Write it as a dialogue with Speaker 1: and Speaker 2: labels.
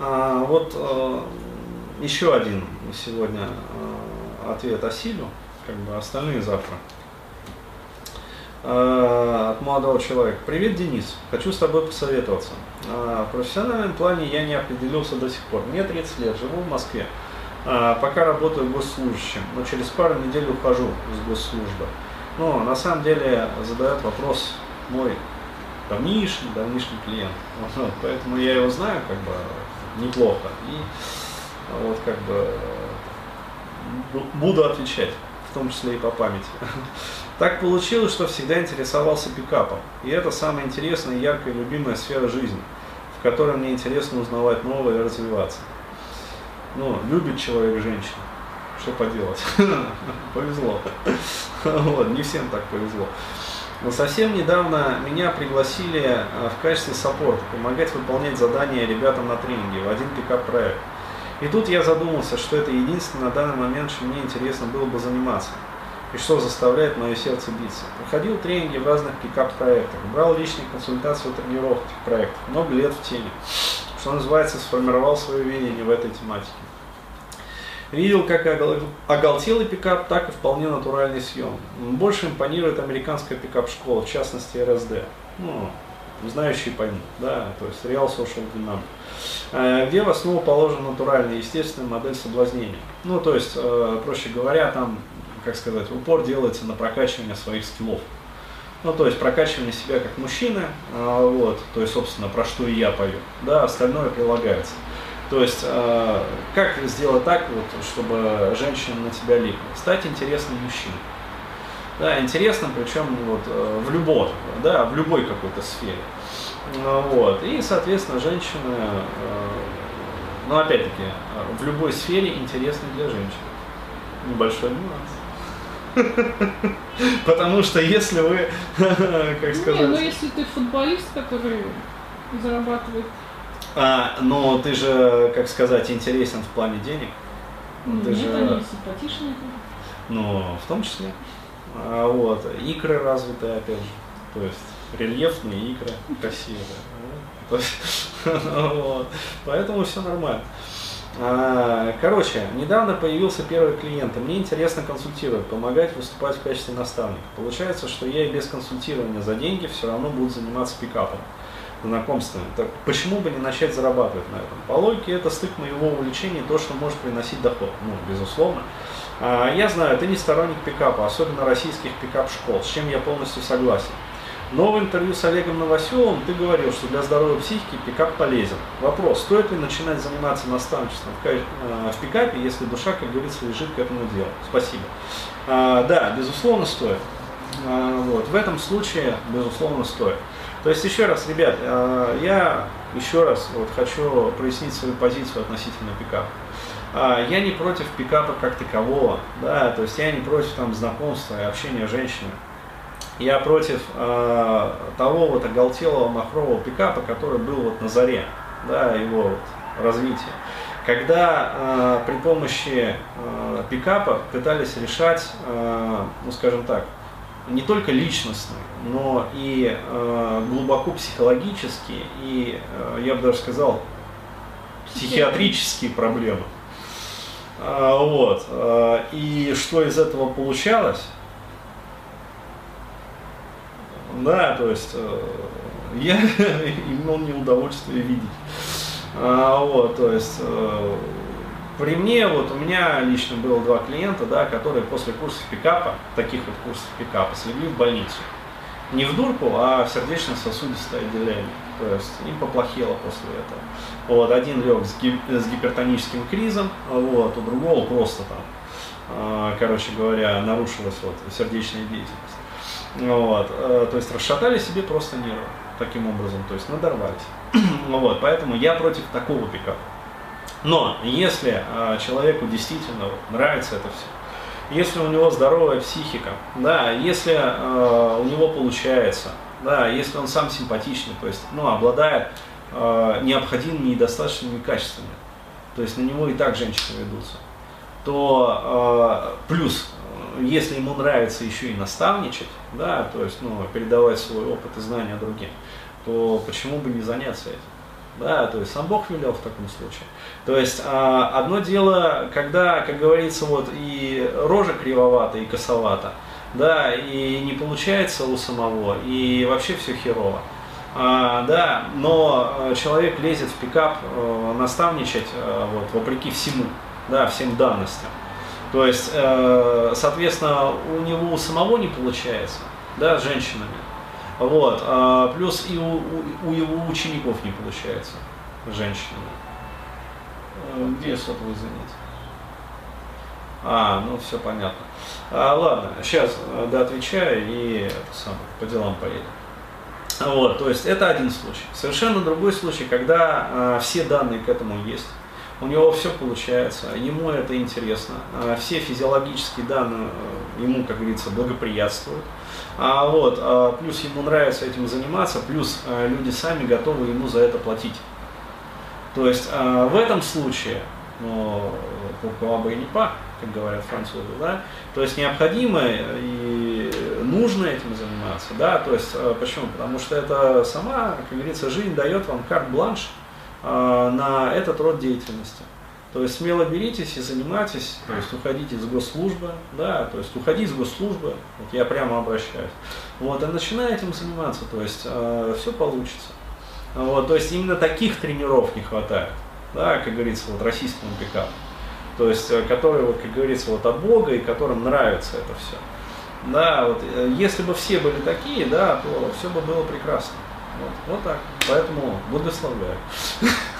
Speaker 1: А, вот а, еще один сегодня а, ответ Асилю, как бы остальные завтра. А, от молодого человека. Привет, Денис. Хочу с тобой посоветоваться. В профессиональном плане я не определился до сих пор. Мне 30 лет, живу в Москве. Пока работаю госслужащим, но через пару недель ухожу с госслужбы. Но на самом деле задает вопрос мой давнишний, давнишний клиент. Поэтому я его знаю как бы неплохо. И вот как бы буду отвечать, в том числе и по памяти. Так получилось, что всегда интересовался пикапом. И это самая интересная, яркая, любимая сфера жизни, в которой мне интересно узнавать новое и развиваться. Ну, любит человек женщину. Что поделать? Повезло. Вот, не всем так повезло. Но совсем недавно меня пригласили э, в качестве саппорта помогать выполнять задания ребятам на тренинге в один пикап-проект. И тут я задумался, что это единственное на данный момент, чем мне интересно было бы заниматься. И что заставляет мое сердце биться. Проходил тренинги в разных пикап-проектах, брал личные консультации у тренировок этих проектов, много лет в теме. Что называется, сформировал свое видение в этой тематике. Видел как оголтелый пикап, так и вполне натуральный съем. Больше импонирует американская пикап-школа, в частности РСД. Ну, знающие поймут, да, то есть Real Social Dynamic, э, где в основу положена натуральная, естественная модель соблазнения. Ну, то есть, э, проще говоря, там, как сказать, упор делается на прокачивание своих скиллов. Ну, то есть прокачивание себя как мужчины, э, вот, то есть, собственно, про что и я пою, да, остальное прилагается. То есть, э, как сделать так, вот, чтобы женщина на тебя липла? Стать интересным мужчиной. Да, интересным, причем вот, э, в любом, да, в любой какой-то сфере. Ну, вот. И, соответственно, женщины, э, ну, опять-таки, в любой сфере интересны для женщин. Небольшой нюанс. Потому что если вы, как сказать... Не,
Speaker 2: ну если ты футболист, который зарабатывает
Speaker 1: а, но ты же, как сказать, интересен в плане денег.
Speaker 2: Ну, ты же... они симпатичные.
Speaker 1: Ну, в том числе. А, вот. Икры развитые, опять же. То есть рельефные икры, красивые. Поэтому все нормально. А, короче, недавно появился первый клиент, и мне интересно консультировать, помогать выступать в качестве наставника. Получается, что я и без консультирования за деньги все равно буду заниматься пикапом знакомствами. Так почему бы не начать зарабатывать на этом? По логике это стык моего увлечения, то, что может приносить доход, ну, безусловно. А, я знаю, ты не сторонник пикапа, особенно российских пикап-школ, с чем я полностью согласен. Но в интервью с Олегом Новоселовым ты говорил, что для здоровой психики пикап полезен. Вопрос, стоит ли начинать заниматься наставничеством в, в пикапе, если душа, как говорится, лежит к этому делу? Спасибо. А, да, безусловно, стоит. А, вот. В этом случае, безусловно, стоит. То есть, еще раз, ребят, э, я еще раз вот хочу прояснить свою позицию относительно пикапа. А, я не против пикапа как такового, да, то есть я не против там знакомства и общения с женщиной. Я против э, того вот оголтелого махрового пикапа, который был вот на заре, да, его вот развития. Когда э, при помощи э, пикапа пытались решать, э, ну скажем так, не только личностные, но и э, глубоко психологические и, э, я бы даже сказал, психиатрические проблемы. А, вот. А, и что из этого получалось? Да, то есть э, я имел неудовольствие видеть. А, вот, то есть э, при мне, вот у меня лично было два клиента, да, которые после курсов пикапа, таких вот курсов пикапа, слегли в больницу. Не в дурку, а в сердечно-сосудистое отделение. То есть им поплохело после этого. Вот, один лег с, гип с гипертоническим кризом, вот, у другого просто там, э, короче говоря, нарушилась вот сердечная деятельность. Вот, э, то есть расшатали себе просто нервы таким образом, то есть надорвались. вот, поэтому я против такого пикапа. Но если э, человеку действительно нравится это все, если у него здоровая психика, да, если э, у него получается, да, если он сам симпатичный, то есть, ну, обладает э, необходимыми и достаточными качествами, то есть на него и так женщины ведутся, то плюс, если ему нравится еще и наставничать, да, то есть, ну, передавать свой опыт и знания другим, то почему бы не заняться этим? Да, то есть сам Бог велел в таком случае. То есть а, одно дело, когда, как говорится, вот и рожа кривовата, и косовата, да, и не получается у самого, и вообще все херово. А, да, но э, человек лезет в пикап э, наставничать э, вот, вопреки всему, да, всем данностям. То есть, э, соответственно, у него самого не получается, да, с женщинами. Вот, а плюс и у, у, у его учеников не получается женщинами. Где сотовый занять? А, ну все понятно. А, ладно, сейчас э, да, отвечаю и это самое, по делам поедем. Вот, то есть это один случай. Совершенно другой случай, когда э, все данные к этому есть, у него все получается, ему это интересно, э, все физиологические данные э, ему, как говорится, благоприятствуют. А вот, э, плюс ему нравится этим заниматься, плюс э, люди сами готовы ему за это платить. То есть э, в этом случае, ну, бы и не па, как говорят французы, да, то есть необходимо и нужно этим заниматься, да, то есть э, почему? Потому что это сама, как говорится, жизнь дает вам карт-бланш на этот род деятельности. То есть смело беритесь и занимайтесь, то есть уходите из госслужбы, да, то есть уходи из госслужбы, вот я прямо обращаюсь, вот, и начинай этим заниматься, то есть э, все получится. Вот, то есть именно таких тренеров не хватает, да, как говорится, вот российскому пикапу то есть э, которые, вот, как говорится, вот от Бога и которым нравится это все. Да, вот э, если бы все были такие, да, то все бы было прекрасно. Вот, вот так. Поэтому благословляю.